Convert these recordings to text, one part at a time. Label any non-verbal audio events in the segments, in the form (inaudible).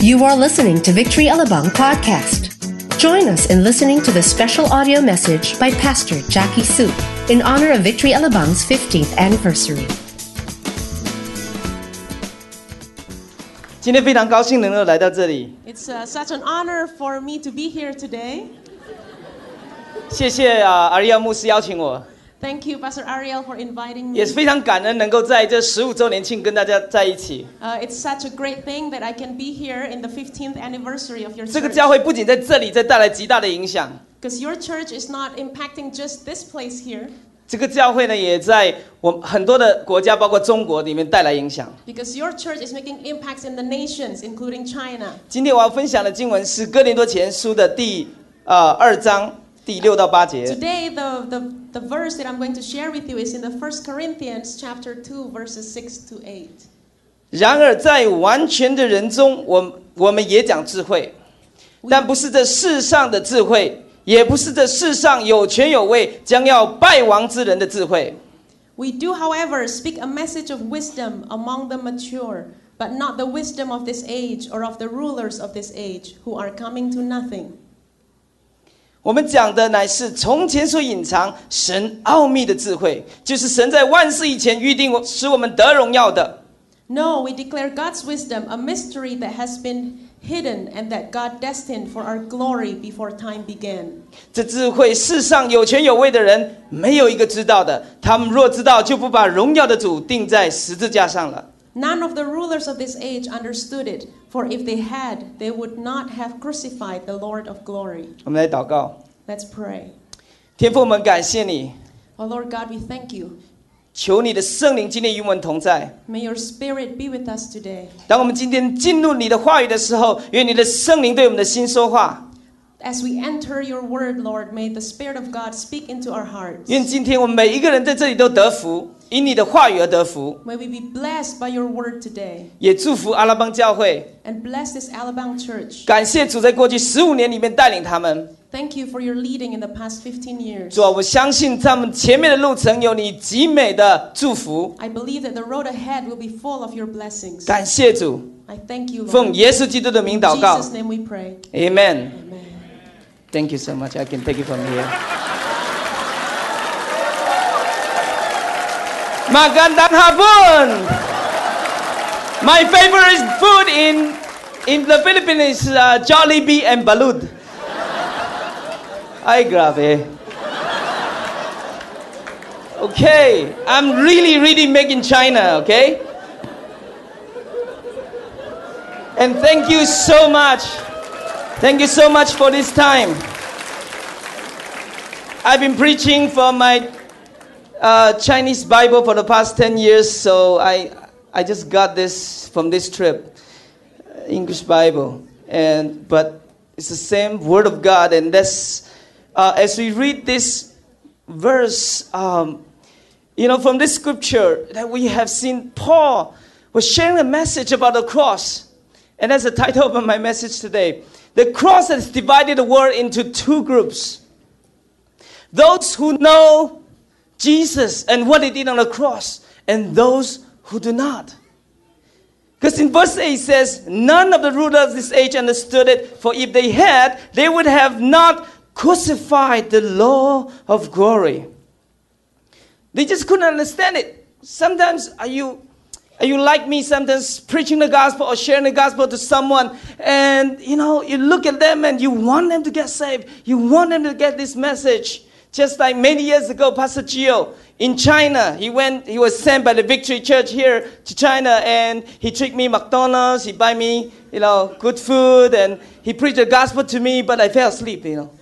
You are listening to Victory Alabang podcast. Join us in listening to the special audio message by Pastor Jackie Su in honor of Victory Alabang's 15th anniversary. 今天非常高兴能够来到这里， It's uh, such an honor for me to be here today. 谢谢啊，阿利亚牧师邀请我， Thank you, Pastor Ariel, for inviting me. 也是非常感恩能够在这十五周年庆跟大家在一起。 Uh, it's such a great thing that I can be here in the 15th anniversary of your 这个 church. 教会不仅在这里在带来极大的影响， Because your church is not impacting just this place here, 这个教会呢也在我们很多的国家，包括中国里面带来影响。 because your church is making impacts in the nations, including China. 今天我要分享的经文是哥林多前书的第呃二章 第六到八节。 Today, the, the, the verse that I'm going to share with you is in the 1 Corinthians chapter 2, verses 6 to 8. 然而在完全的人中，我我们也讲智慧，但不是这世上的智慧，也不是这世上有权有位将要败亡之人的智慧。 We do, however, speak a message of wisdom among the mature, but not the wisdom of this age or of the rulers of this age, who are coming to nothing. 我们讲的乃是从前所隐藏神奥秘的智慧，就是神在万事以前预定我使我们得荣耀的。No, we declare God's wisdom, a mystery that has been hidden and that God destined for our glory before time began. 这智慧，世上有权有位的人没有一个知道的。他们若知道，就不把荣耀的主钉在十字架上了。None of the rulers of this age understood it, for if they had, they would not have crucified the Lord of glory. 我们来祷告， Let's pray. 天父，我们感谢你， Oh Lord God, we thank you. 求你的圣灵今天与我们同在。 May your spirit be with us today. 当我们今天进入你的话语的时候，愿你的圣灵对我们的心说话。 As we enter your word, Lord, may the Spirit of God speak into our hearts. 愿今天我们每一个人在这里都得福， 因你的话语而得福。 May we be blessed by your word today 也祝福阿拉邦教会， and bless this Alabama church. 感谢主在过去十五年里面带领他们。 Thank you for your leading in the past 15 years. 主啊，我相信他们前面的路程有你极美的祝福。 I believe that the road ahead will be full of your blessings. 感谢主， I thank you, 奉 Lord. 耶稣基督的名 In 祷告 Jesus' name we pray. ，Amen。 Amen. Thank you so much. I can take it from here. Magandang hapon. My favorite food in in the Philippines is uh, Jollibee and Balut. Ay, grabe. Okay, I'm really, really making China, okay? And thank you so much. Thank you so much for this time. I've been preaching for my uh, Chinese Bible for the past 10 years, so I, I just got this from this trip, uh, English Bible. And, but it's the same Word of God, and that's, uh, as we read this verse, um, you know, from this scripture that we have seen Paul was sharing a message about the cross. And that's the title of my message today. The cross has divided the world into two groups those who know Jesus and what he did on the cross, and those who do not. Because in verse 8 it says, None of the rulers of this age understood it, for if they had, they would have not crucified the law of glory. They just couldn't understand it. Sometimes are you are you like me sometimes preaching the gospel or sharing the gospel to someone and you know you look at them and you want them to get saved. You want them to get this message. Just like many years ago, Pastor Gio in China, he went, he was sent by the Victory Church here to China and he took me McDonald's, he buy me, you know, good food and he preached the gospel to me, but I fell asleep, you know.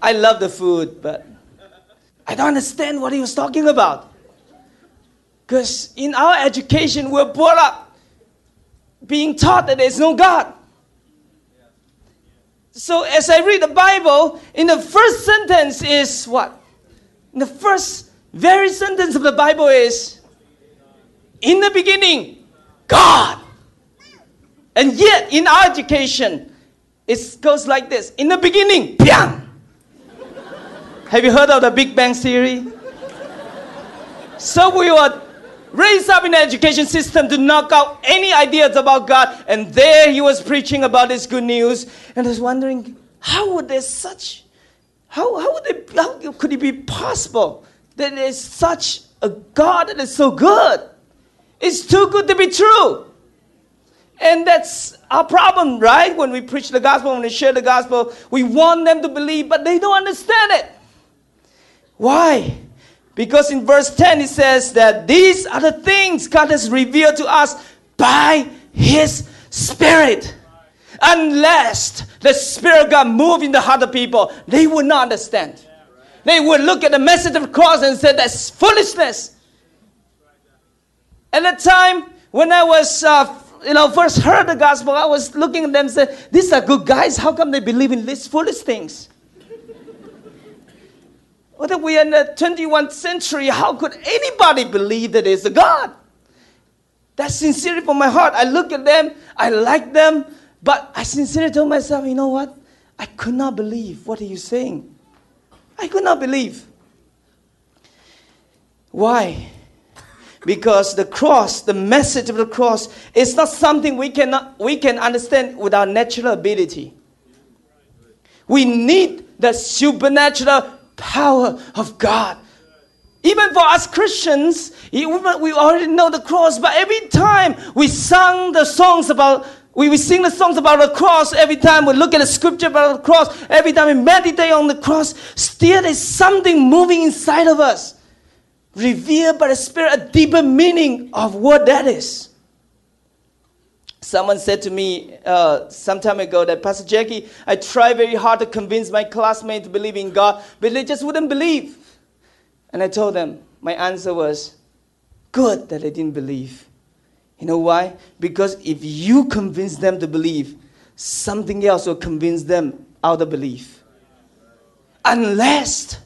I love the food, but I don't understand what he was talking about. Because in our education, we're brought up being taught that there's no God. So as I read the Bible, in the first sentence is what? In the first very sentence of the Bible is, in the beginning, God. And yet, in our education, it goes like this In the beginning, Piang. Have you heard of the Big Bang Theory? So we were raised up in the education system to knock out any ideas about God. And there he was preaching about this good news. And I was wondering, how would there such, how, how, would it, how could it be possible that there's such a God that is so good? It's too good to be true. And that's our problem, right? When we preach the gospel, when we share the gospel, we want them to believe, but they don't understand it. Why? Because in verse 10 it says that these are the things God has revealed to us by His Spirit. Unless the Spirit God move in the heart of people, they would not understand. They would look at the message of cross and say, That's foolishness. At the time when I was, uh, you know, first heard the gospel, I was looking at them and said, These are good guys. How come they believe in these foolish things? Oh, Whether we are in the 21st century, how could anybody believe that there's a God? That's sincerely from my heart. I look at them, I like them, but I sincerely told myself, you know what? I could not believe. What are you saying? I could not believe. Why? Because the cross, the message of the cross, is not something we, cannot, we can understand with our natural ability. We need the supernatural power of God. Even for us Christians, we already know the cross, but every time we sing the songs about we, we sing the songs about the cross every time we look at the scripture about the cross, every time we meditate on the cross, still there's something moving inside of us. Revealed by the Spirit a deeper meaning of what that is. Someone said to me uh, some time ago that, Pastor Jackie, I try very hard to convince my classmates to believe in God, but they just wouldn't believe. And I told them, my answer was, good that they didn't believe. You know why? Because if you convince them to believe, something else will convince them out of belief. Unless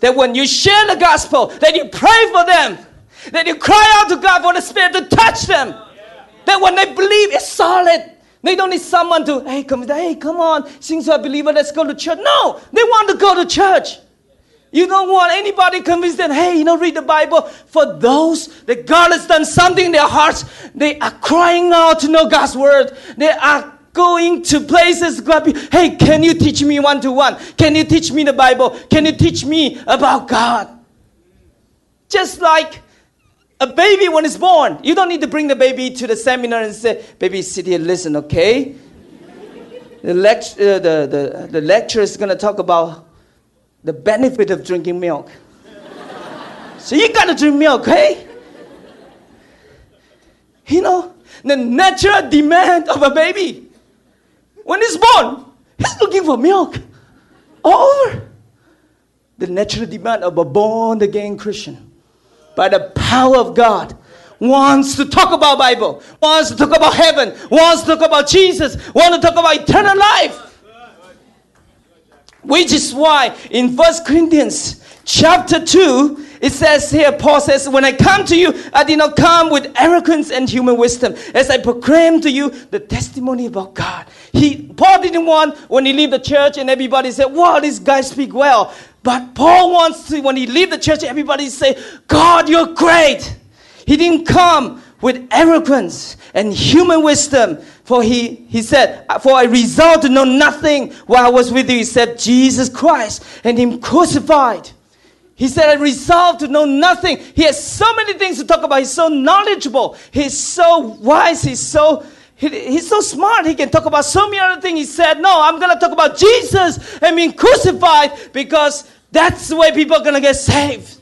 that when you share the gospel, that you pray for them, that you cry out to God for the Spirit to touch them that when they believe, it's solid. They don't need someone to, hey, come, hey, come on, since you're a believer, let's go to church. No, they want to go to church. You don't want anybody convinced that, hey, you know, read the Bible. For those that God has done something in their hearts, they are crying out to know God's word. They are going to places, hey, can you teach me one to one? Can you teach me the Bible? Can you teach me about God? Just like a baby, when it's born, you don't need to bring the baby to the seminar and say, Baby, sit here, listen, okay? the, lect- uh, the, the, the lecturer is going to talk about the benefit of drinking milk. so you got to drink milk, okay? You know, the natural demand of a baby. When it's born, he's looking for milk. All over. The natural demand of a born again Christian by the power of God wants to talk about Bible, wants to talk about heaven, wants to talk about Jesus, wants to talk about eternal life. Which is why in First Corinthians chapter 2, it says here, Paul says, When I come to you, I did not come with arrogance and human wisdom, as I proclaim to you the testimony about God. He Paul didn't want when he leave the church and everybody said, Wow, this guy speak well. But Paul wants to, when he leave the church, everybody say, God, you're great. He didn't come with arrogance and human wisdom. For he, he said, uh, For I resolved to know nothing while I was with you except Jesus Christ and Him crucified. He said, I resolved to know nothing. He has so many things to talk about. He's so knowledgeable. He's so wise. He's so he, he's so smart. He can talk about so many other things. He said, No, I'm going to talk about Jesus and being crucified because that's the way people are going to get saved.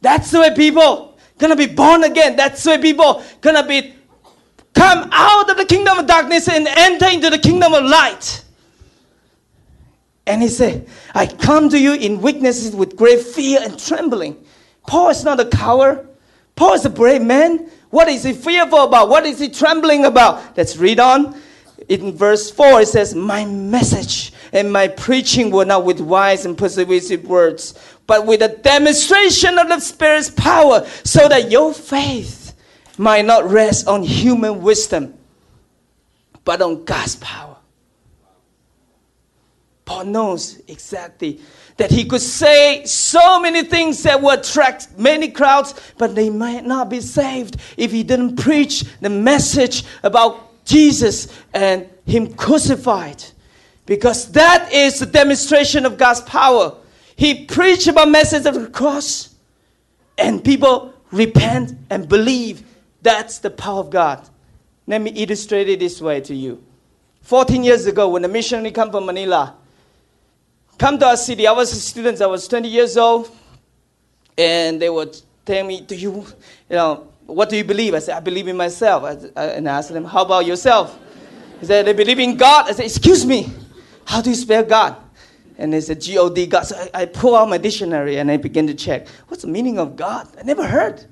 That's the way people going to be born again. That's the way people going to be come out of the kingdom of darkness and enter into the kingdom of light. And he said, I come to you in weaknesses with great fear and trembling. Paul is not a coward. Paul is a brave man. What is he fearful about? What is he trembling about? Let's read on. In verse 4, it says, My message and my preaching were not with wise and persuasive words, but with a demonstration of the Spirit's power, so that your faith might not rest on human wisdom, but on God's power. Paul knows exactly that he could say so many things that would attract many crowds, but they might not be saved if he didn't preach the message about Jesus and him crucified. Because that is the demonstration of God's power. He preached about the message of the cross, and people repent and believe. That's the power of God. Let me illustrate it this way to you. 14 years ago, when the missionary come from Manila, come to our city. I was a student. I was 20 years old, and they would tell me, "Do you, you know, what do you believe?" I said, "I believe in myself." I, I, and I asked them, "How about yourself?" He said, "They believe in God." I said, "Excuse me, how do you spell God?" And they said, "G-O-D, God." So I, I pull out my dictionary and I begin to check. What's the meaning of God? I never heard.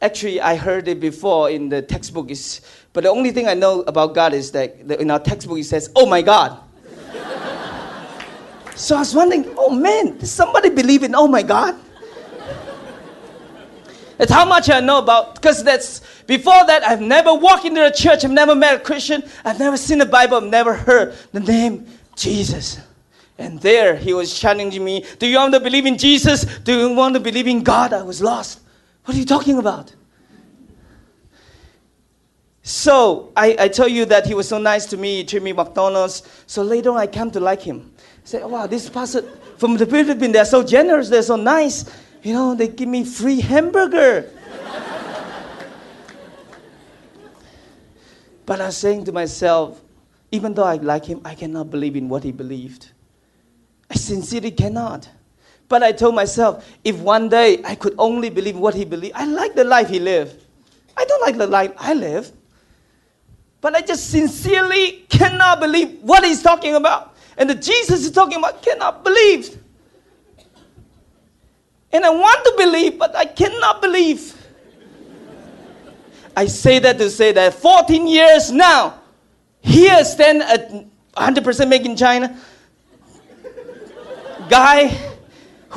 Actually, I heard it before in the textbook. Is, but the only thing I know about God is that in our textbook it says, "Oh my God." So I was wondering, oh man, does somebody believe in oh my God? That's how much I know about, because that's, before that, I've never walked into a church, I've never met a Christian, I've never seen the Bible, I've never heard the name Jesus. And there he was challenging me, do you want to believe in Jesus? Do you want to believe in God? I was lost. What are you talking about? So I, I tell you that he was so nice to me, he treated me McDonald's. So later on I came to like him say, wow, this pastor from the Philippines, they're so generous, they're so nice. You know, they give me free hamburger. but I was saying to myself, even though I like him, I cannot believe in what he believed. I sincerely cannot. But I told myself, if one day I could only believe what he believed, I like the life he lived. I don't like the life I live. But I just sincerely cannot believe what he's talking about. And the Jesus is talking about cannot believe. And I want to believe, but I cannot believe. I say that to say that 14 years now, here stand a 100% making China guy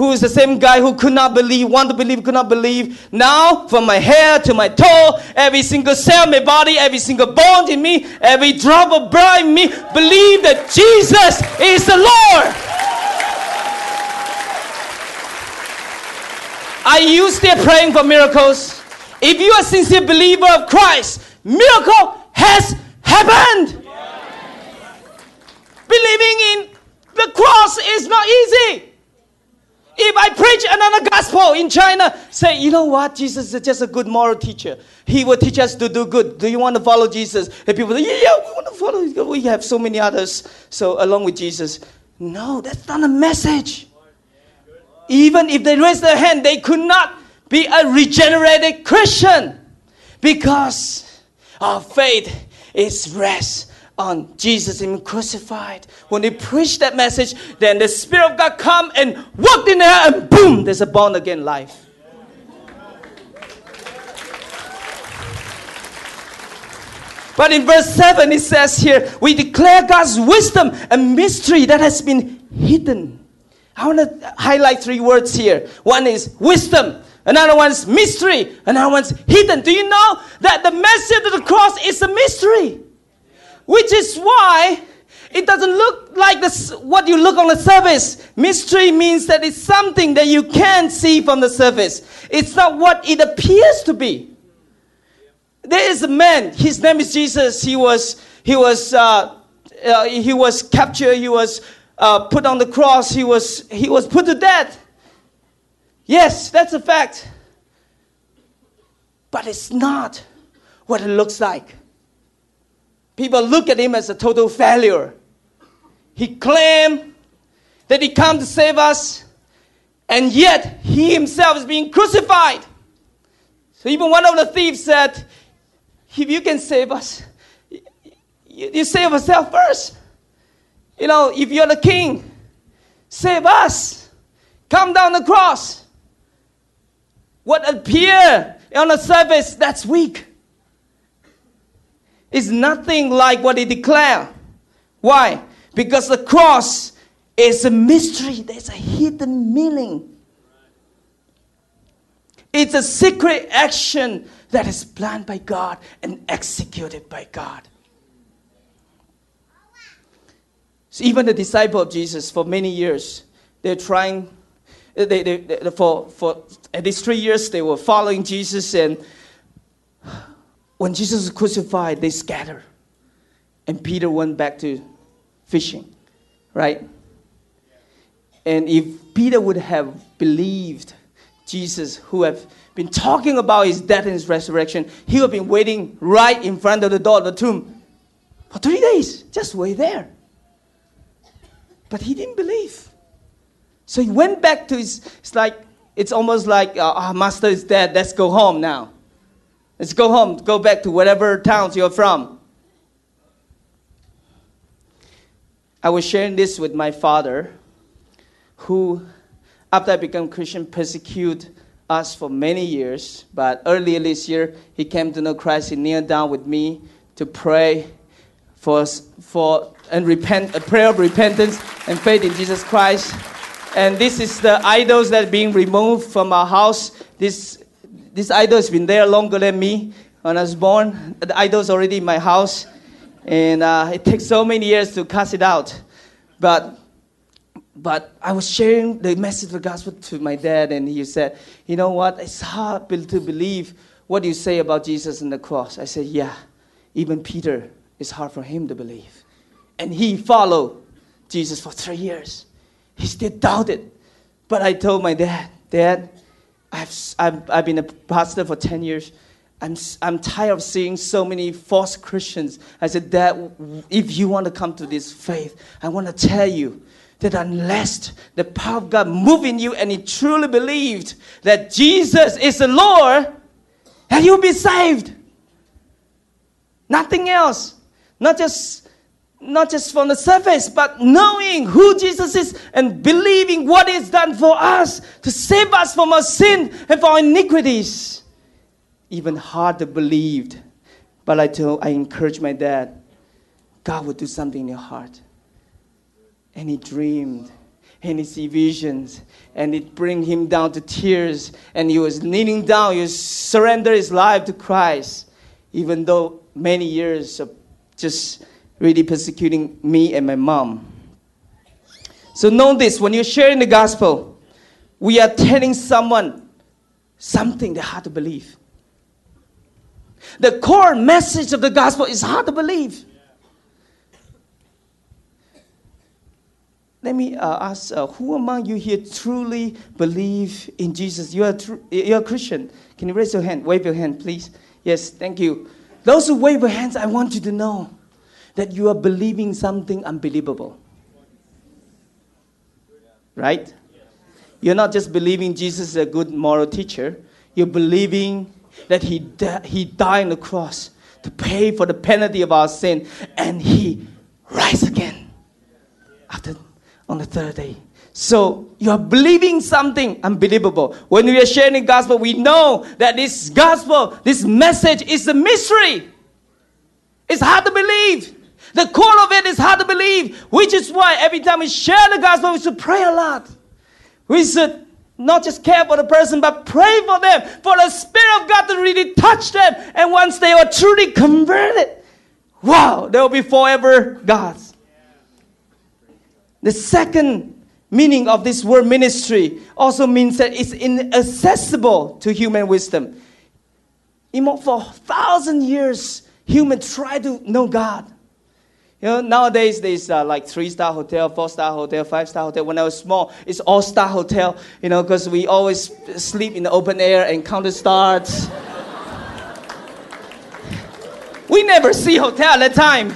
who is the same guy who could not believe, want to believe, could not believe. Now, from my hair to my toe, every single cell in my body, every single bone in me, every drop of blood in me, believe that Jesus is the Lord. Are you still praying for miracles? If you are a sincere believer of Christ, miracle has happened. Believing in the cross is not easy. If I preach another gospel in China, say, you know what? Jesus is just a good moral teacher. He will teach us to do good. Do you want to follow Jesus? And people say, yeah, yeah, we want to follow. We have so many others. So along with Jesus. No, that's not a message. Even if they raise their hand, they could not be a regenerated Christian because our faith is rest on Jesus Him crucified. When they preach that message, then the Spirit of God come and walked in there and boom, there's a born again life. But in verse 7 it says here, we declare God's wisdom, a mystery that has been hidden. I want to highlight three words here. One is wisdom, another one's mystery, another one's hidden. Do you know that the message of the cross is a mystery? Which is why it doesn't look like this, what you look on the surface. Mystery means that it's something that you can't see from the surface. It's not what it appears to be. There is a man. His name is Jesus. He was he was uh, uh, he was captured. He was uh, put on the cross. He was he was put to death. Yes, that's a fact. But it's not what it looks like. People look at him as a total failure. He claimed that he come to save us, and yet he himself is being crucified. So even one of the thieves said, if you can save us, you, you save yourself first. You know, if you're the king, save us. Come down the cross. What appear on the surface, that's weak is nothing like what he declared. Why? Because the cross is a mystery, there's a hidden meaning. It's a secret action that is planned by God and executed by God. So even the disciple of Jesus, for many years, they're trying, they, they, they, for, for at least three years, they were following Jesus. And when Jesus was crucified, they scattered. And Peter went back to fishing, right? And if Peter would have believed Jesus, who have been talking about his death and his resurrection, he would have been waiting right in front of the door of the tomb for three days. Just wait there. But he didn't believe. So he went back to his, it's like, it's almost like, uh, our master is dead, let's go home now. Let's go home, go back to whatever towns you're from. I was sharing this with my father, who, after I became Christian, persecuted us for many years. But earlier this year, he came to know Christ. He kneeled down with me to pray for, for and repent, a prayer of repentance and faith in Jesus Christ. And this is the idols that are being removed from our house. This, this idol has been there longer than me when I was born. The idol's already in my house. And uh, it takes so many years to cast it out. But, but I was sharing the message of the gospel to my dad, and he said, You know what? It's hard to believe what you say about Jesus and the cross. I said, Yeah, even Peter, it's hard for him to believe. And he followed Jesus for three years. He still doubted. But I told my dad, Dad, I've, I've, I've been a pastor for 10 years. I'm, I'm tired of seeing so many false Christians. I said, Dad, if you want to come to this faith, I want to tell you that unless the power of God move in you and you truly believed that Jesus is the Lord, and you'll be saved. Nothing else. Not just not just from the surface, but knowing who Jesus is and believing what He's done for us to save us from our sin and for our iniquities even hard to believe. But I told, I encouraged my dad, God would do something in your heart. And he dreamed, and he see visions, and it bring him down to tears. And he was kneeling down, he surrendered his life to Christ, even though many years of just really persecuting me and my mom. So know this when you're sharing the gospel, we are telling someone something they hard to believe. The core message of the gospel is hard to believe. Let me uh, ask uh, who among you here truly believe in Jesus? You're a, tr- you're a Christian. Can you raise your hand? Wave your hand, please. Yes, thank you. Those who wave your hands, I want you to know that you are believing something unbelievable. Right? You're not just believing Jesus is a good moral teacher, you're believing that he, di- he died on the cross to pay for the penalty of our sin, and he rise again after on the third day. So you are believing something unbelievable. When we are sharing the gospel, we know that this gospel, this message is a mystery. It's hard to believe. The core of it is hard to believe, which is why every time we share the gospel, we should pray a lot. We should not just care for the person, but pray for them, for the Spirit of God to really touch them. And once they are truly converted, wow, they will be forever God's. The second meaning of this word ministry also means that it's inaccessible to human wisdom. For a thousand years, humans try to know God. You know, nowadays there's uh, like three star hotel, four star hotel, five star hotel. When I was small, it's all star hotel. You know, because we always sleep in the open air and count the stars. we never see hotel at that time.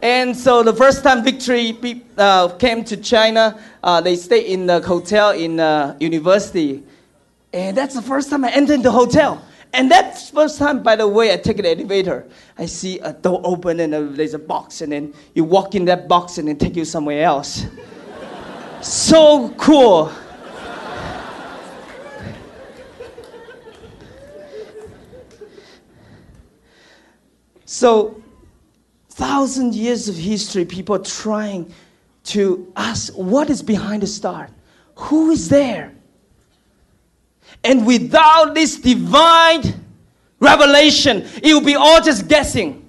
And so the first time Victory uh, came to China, uh, they stayed in the hotel in uh, university. And that's the first time I entered the hotel. And that's first time, by the way, I take an elevator. I see a door open and there's a box, and then you walk in that box and then take you somewhere else. (laughs) so cool. (laughs) So, thousand years of history, people trying to ask what is behind the star? Who is there? And without this divine revelation, it will be all just guessing.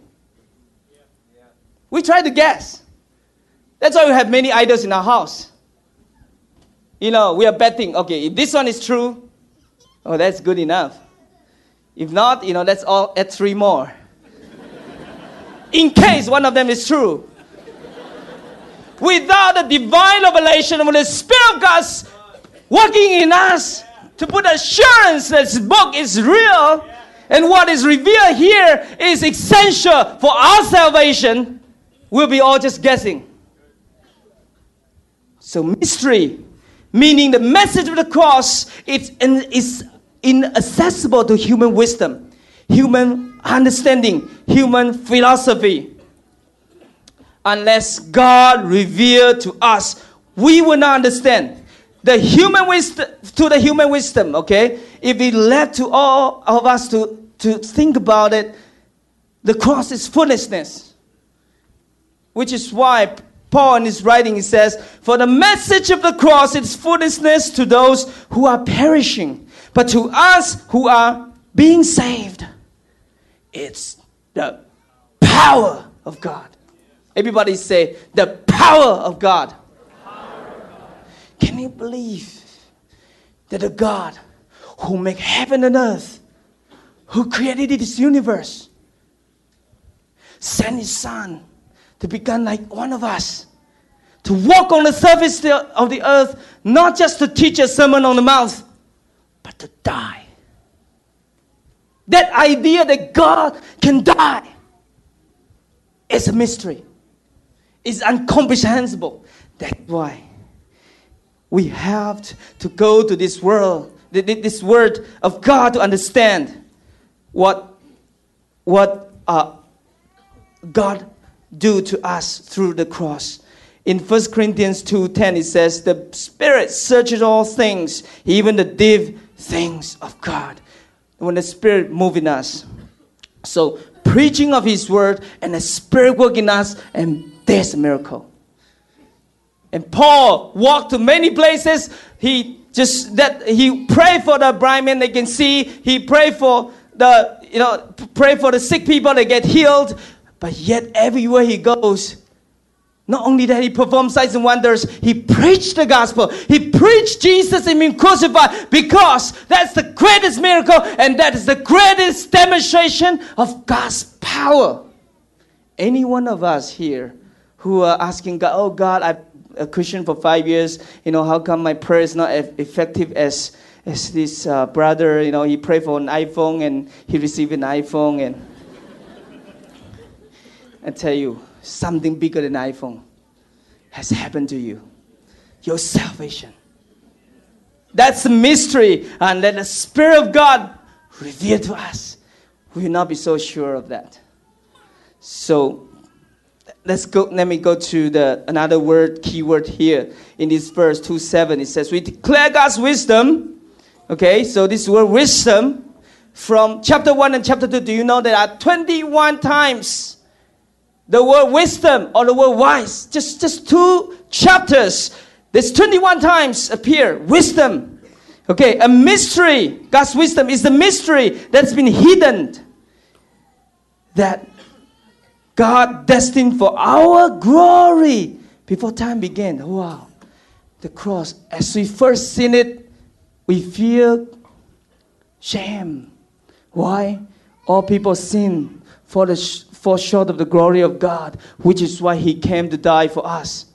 We try to guess. That's why we have many idols in our house. You know, we are betting, okay, if this one is true, oh, that's good enough. If not, you know, let's all add three more. in case one of them is true. Without the divine revelation of the Spirit of God working in us to put assurance that this book is real and what is revealed here is essential for our salvation, we'll be all just guessing. So, mystery, meaning the message of the cross, it's in, is inaccessible to human wisdom, human understanding, human philosophy. Unless God revealed to us, we will not understand. The human wisdom, to the human wisdom, okay? If we left to all of us to, to think about it, the cross is foolishness. Which is why Paul in his writing he says, For the message of the cross is foolishness to those who are perishing, but to us who are being saved, it's the power of God. Everybody say, the power of God. Can you believe that a God who made heaven and earth, who created this universe, sent his son to become like one of us, to walk on the surface of the earth, not just to teach a sermon on the mount, but to die. That idea that God can die is a mystery. It's incomprehensible. That's why we have to go to this world, this word of God to understand what, what uh, God do to us through the cross. In 1 Corinthians 2:10 it says the spirit searches all things, even the deep things of God. When the spirit moves in us. So preaching of his word and the spirit working in us and there's a miracle. And Paul walked to many places. He just that he prayed for the blind men they can see. He prayed for the you know pray for the sick people they get healed. But yet everywhere he goes, not only that he performed signs and wonders, he preached the gospel. He preached Jesus and been crucified because that's the greatest miracle and that is the greatest demonstration of God's power. Any one of us here who are asking God, oh God, I'm a Christian for five years, you know, how come my prayer is not as effective as as this uh, brother, you know, he prayed for an iPhone and he received an iPhone and (laughs) I tell you, something bigger than iPhone has happened to you. Your salvation. That's the mystery, and let the Spirit of God reveal to us. We will not be so sure of that. So let's go let me go to the another word keyword here in this verse 2 7 it says we declare god's wisdom okay so this word wisdom from chapter 1 and chapter 2 do you know there are 21 times the word wisdom or the word wise. Just, just two chapters. There's 21 times appear wisdom. Okay, a mystery. God's wisdom is the mystery that's been hidden. That God destined for our glory before time began. Wow. The cross, as we first seen it, we feel shame. Why? All people sin for the fall short of the glory of God, which is why He came to die for us.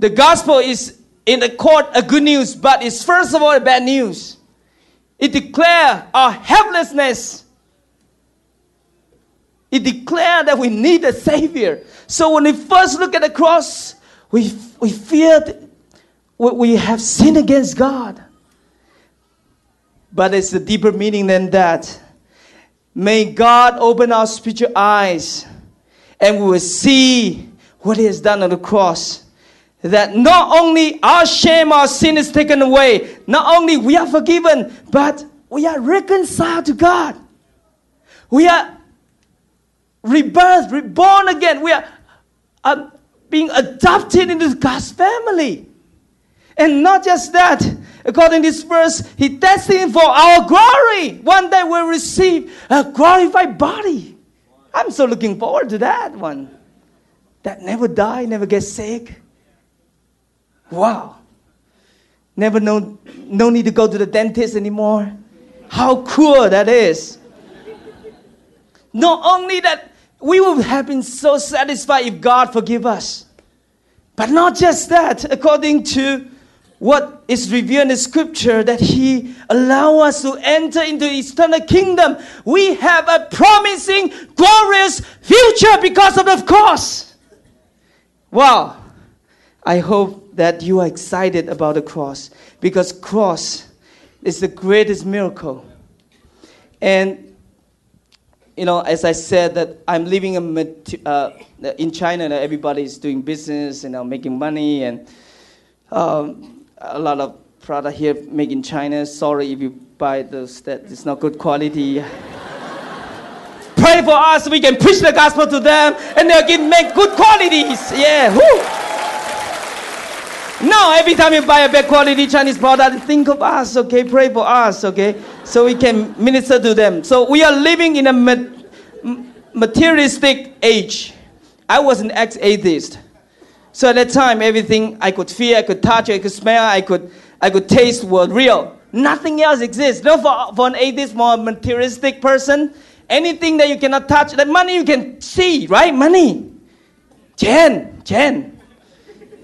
The gospel is in the court a good news, but it's first of all a bad news. It declares our helplessness. It declared that we need a Savior. So when we first look at the cross, we, we fear we have sinned against God. But it's a deeper meaning than that. May God open our spiritual eyes and we will see what He has done on the cross. That not only our shame, our sin is taken away, not only we are forgiven, but we are reconciled to God. We are rebirthed, reborn again. We are uh, being adopted into God's family. And not just that, according to this verse, He destined for our glory. One day we'll receive a glorified body. I'm so looking forward to that one. that never die, never get sick. Wow. Never no, no need to go to the dentist anymore. How cool that is. Not only that, we would have been so satisfied if God forgive us. But not just that, according to what is revealed in the scripture that he allow us to enter into eternal kingdom we have a promising glorious future because of the cross wow. I hope that you are excited about the cross because cross is the greatest miracle. And you know as i said that i'm living in, uh, in china and everybody is doing business and you know, making money and um, a lot of product here made in China. Sorry if you buy those that it's not good quality. Pray for us, we can preach the gospel to them, and they'll can make good qualities. Yeah, whoo. No, every time you buy a bad quality Chinese product, think of us, okay? Pray for us, okay? So we can minister to them. So we are living in a materialistic age. I was an ex-atheist. So at that time, everything I could feel, I could touch, I could smell, I could, I could taste was real. Nothing else exists. No, for, for an atheist, more materialistic person, anything that you cannot touch, that money you can see, right? Money. Jen, Jen.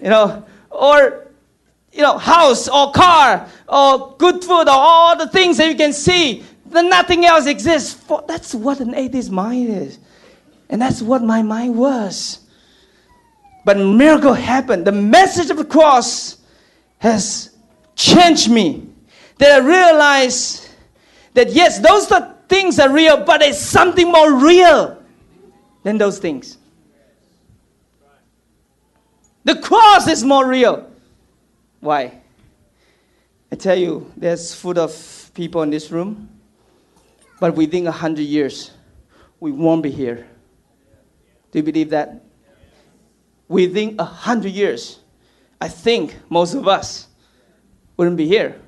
You know, or, you know, house or car or good food or all the things that you can see. Then nothing else exists. For, that's what an atheist mind is. And that's what my mind was. But miracle happened. The message of the cross has changed me. That I realize that yes, those things are real, but there's something more real than those things. The cross is more real. Why? I tell you, there's full of people in this room, but within a hundred years, we won't be here. Do you believe that? within a hundred years, I think most of us wouldn't be here,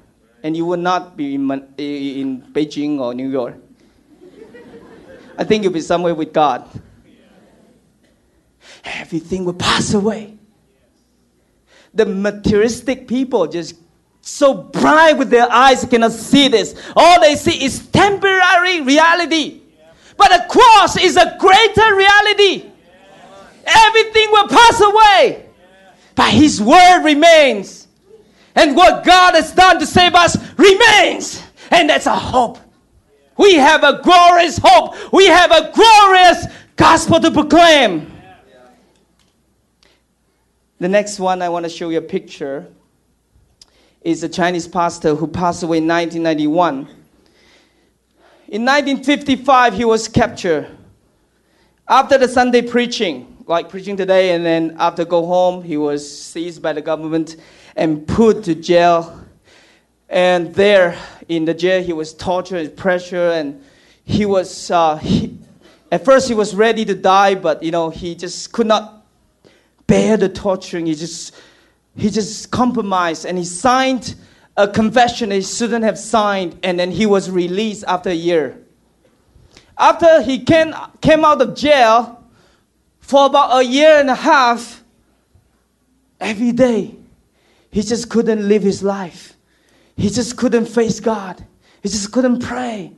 and you would not be in, in Beijing or New York. I think you'll be somewhere with God. Everything will pass away. The materialistic people just so bright with their eyes cannot see this. All they see is temporary reality. But the cross is a greater reality. Everything will pass away, but His word remains. And what God has done to save us remains. And that's a hope. We have a glorious hope. We have a glorious gospel to proclaim. The next one I want to show you a picture is a Chinese pastor who passed away in 1991. In 1955, he was captured. After the Sunday preaching, like preaching today, and then after go home, he was seized by the government and put to jail. And there in the jail, he was tortured and pressured, and he was. Uh, he, at first, he was ready to die, but you know he just could not bear the torturing. He just he just compromised, and he signed a confession he shouldn't have signed, and then he was released after a year. After he came, came out of jail, for about a year and a half, every day, he just couldn't live his life. He just couldn't face God. He just couldn't pray.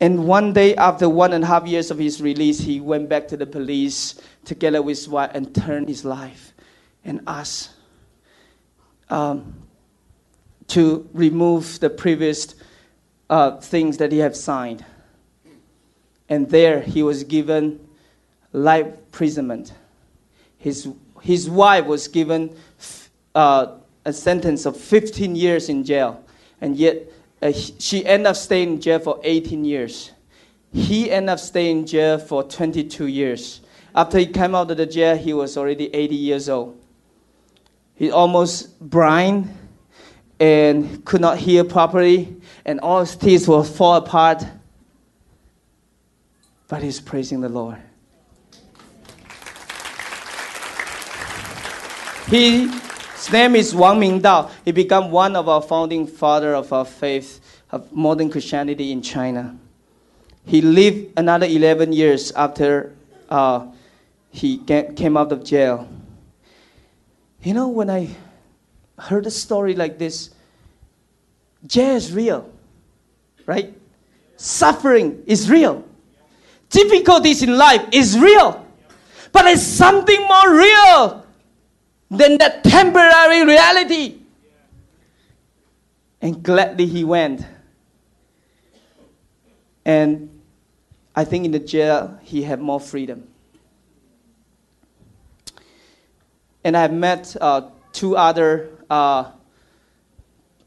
And one day, after one and a half years of his release, he went back to the police together with his wife and turn his life and us um, to remove the previous uh, things that he had signed. And there he was given life imprisonment. His, his wife was given uh, a sentence of 15 years in jail, and yet uh, she ended up staying in jail for 18 years. He ended up staying in jail for 22 years. After he came out of the jail, he was already 80 years old. He almost blind and could not hear properly, and all his teeth were fall apart. But he's praising the Lord. He, his name is Wang Mingdao. He became one of our founding father of our faith of modern Christianity in China. He lived another 11 years after uh, he ca- came out of jail. You know, when I heard a story like this, jail is real, right? Suffering is real. Difficulties in life is real. But it's something more real than that temporary reality. And gladly he went. And I think in the jail he had more freedom. And I've met uh, two other uh,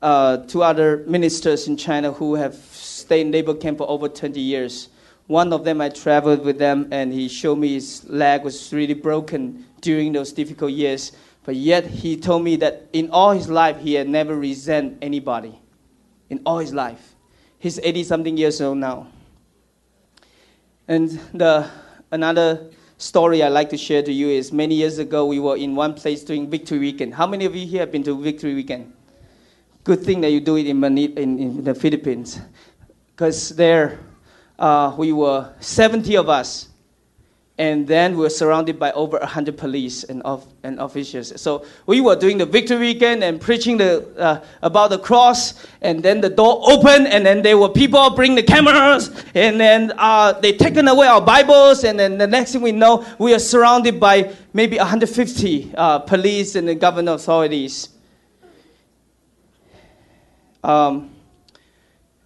uh, two other ministers in China who have stayed in labor camp for over 20 years. One of them, I traveled with them, and he showed me his leg was really broken during those difficult years. But yet, he told me that in all his life, he had never resented anybody. In all his life. He's 80 something years old now. And the, another story I'd like to share to you is many years ago, we were in one place during Victory Weekend. How many of you here have been to Victory Weekend? Good thing that you do it in, Manila, in, in the Philippines. Because there, uh, we were 70 of us and then we were surrounded by over 100 police and, of, and officials. So we were doing the victory weekend and preaching the, uh, about the cross, and then the door opened, and then there were people bring the cameras, and then uh, they taken away our Bibles, and then the next thing we know, we are surrounded by maybe 150 uh, police and the government authorities. Um,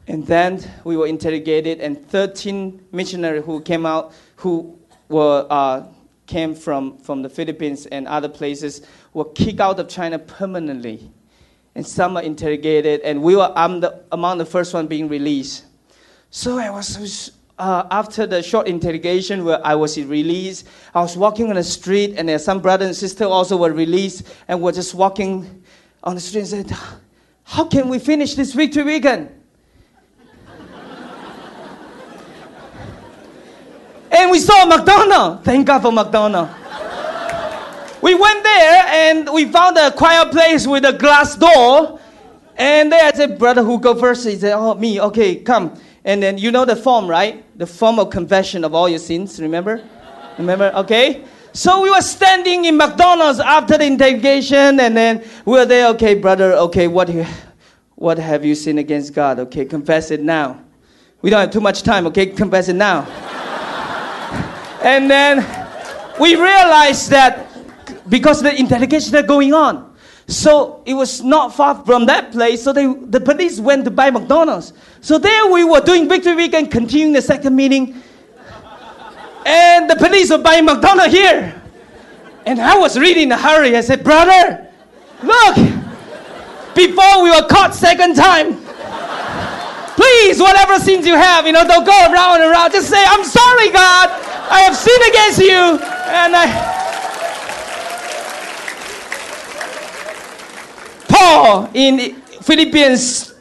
and then we were interrogated, and 13 missionaries who came out, who were, uh, came from, from the Philippines and other places were kicked out of China permanently. And some are interrogated, and we were the, among the first one being released. So I was, uh, after the short interrogation where I was released, I was walking on the street, and there some brother and sister also were released, and were just walking on the street and said, how can we finish this victory weekend? And we saw McDonald's. Thank God for McDonald's. we went there and we found a quiet place with a glass door. And there I said, Brother, who go first? He said, Oh, me. Okay, come. And then you know the form, right? The form of confession of all your sins, remember? Remember? Okay? So we were standing in McDonald's after the interrogation, and then we were there. Okay, brother. Okay, what what have you sinned against God? Okay, confess it now. We don't have too much time. Okay, confess it now. And then we realized that because the interrogation are going on, so it was not far from that place. So they, the police went to buy McDonald's. So there we were doing Victory Weekend, continuing the second meeting. And the police were buying McDonald's here. And I was really in a hurry. I said, Brother, look, before we were caught second time. Please, whatever sins you have, you know, don't go around and around. Just say, I'm sorry, God. I have sinned against you. And I. Paul in Philippians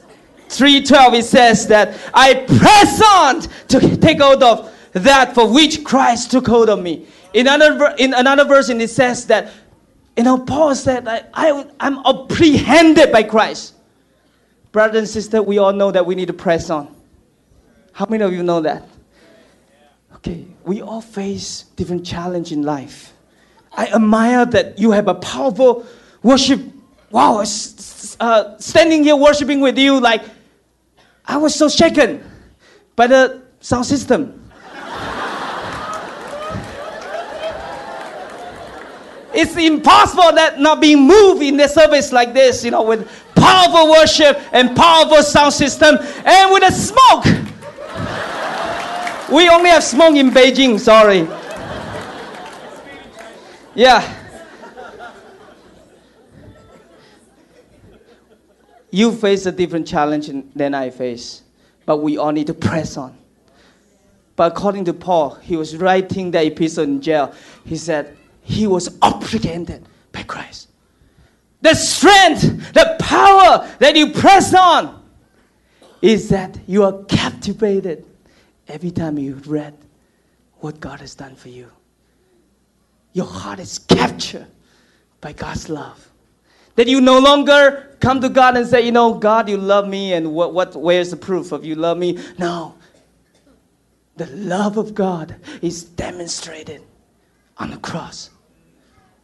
3:12 it says that I press on to take hold of that for which Christ took hold of me. In another, in another version, it says that, you know, Paul said, I, I, I'm apprehended by Christ. Brother and sister, we all know that we need to press on. How many of you know that? Okay, we all face different challenge in life. I admire that you have a powerful worship. Wow, uh, standing here worshiping with you, like I was so shaken by the sound system. (laughs) It's impossible that not being moved in the service like this, you know, with powerful worship and powerful sound system and with the smoke. We only have smoke in Beijing, sorry. Yeah. You face a different challenge than I face, but we all need to press on. But according to Paul, he was writing the epistle in jail. He said, he was apprehended by Christ. The strength, the power that you press on is that you are captivated every time you read what God has done for you. Your heart is captured by God's love. That you no longer come to God and say, you know, God, you love me, and what, what, where's the proof of you love me? No. The love of God is demonstrated on the cross.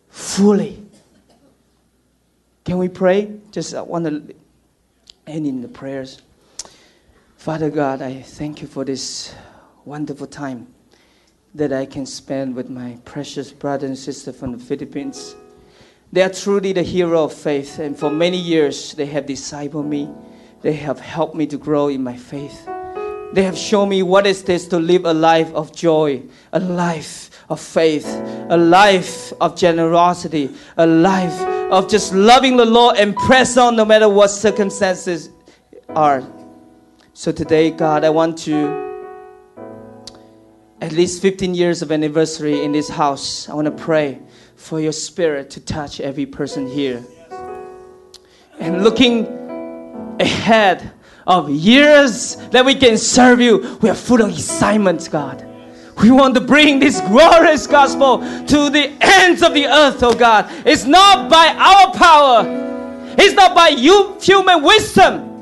Fully. Can we pray? Just I want to end in the prayers. Father God, I thank you for this wonderful time that I can spend with my precious brother and sister from the Philippines. They are truly the hero of faith, and for many years they have discipled me. They have helped me to grow in my faith. They have shown me what it is to live a life of joy, a life of faith, a life of generosity, a life of just loving the Lord and press on no matter what circumstances are. So today, God, I want to at least 15 years of anniversary in this house. I want to pray for your spirit to touch every person here. And looking ahead of years that we can serve you, we are full of excitement, God. We want to bring this glorious gospel to the ends of the earth, oh God. It's not by our power, it's not by you, human wisdom,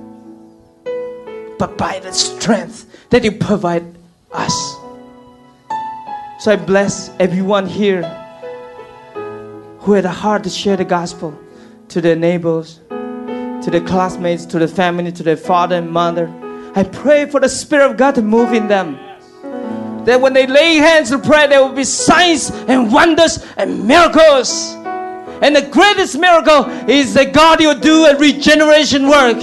but by the strength that you provide us. So I bless everyone here who had a heart to share the gospel to their neighbors, to their classmates, to their family, to their father and mother. I pray for the Spirit of God to move in them. That when they lay hands to pray, there will be signs and wonders and miracles. And the greatest miracle is that God will do a regeneration work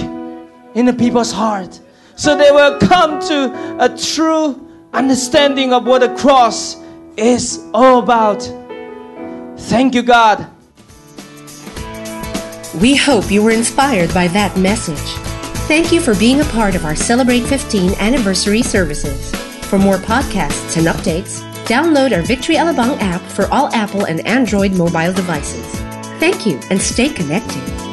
in the people's heart. So they will come to a true understanding of what the cross is all about. Thank you, God. We hope you were inspired by that message. Thank you for being a part of our Celebrate 15 anniversary services. For more podcasts and updates, download our Victory Alabang app for all Apple and Android mobile devices. Thank you and stay connected.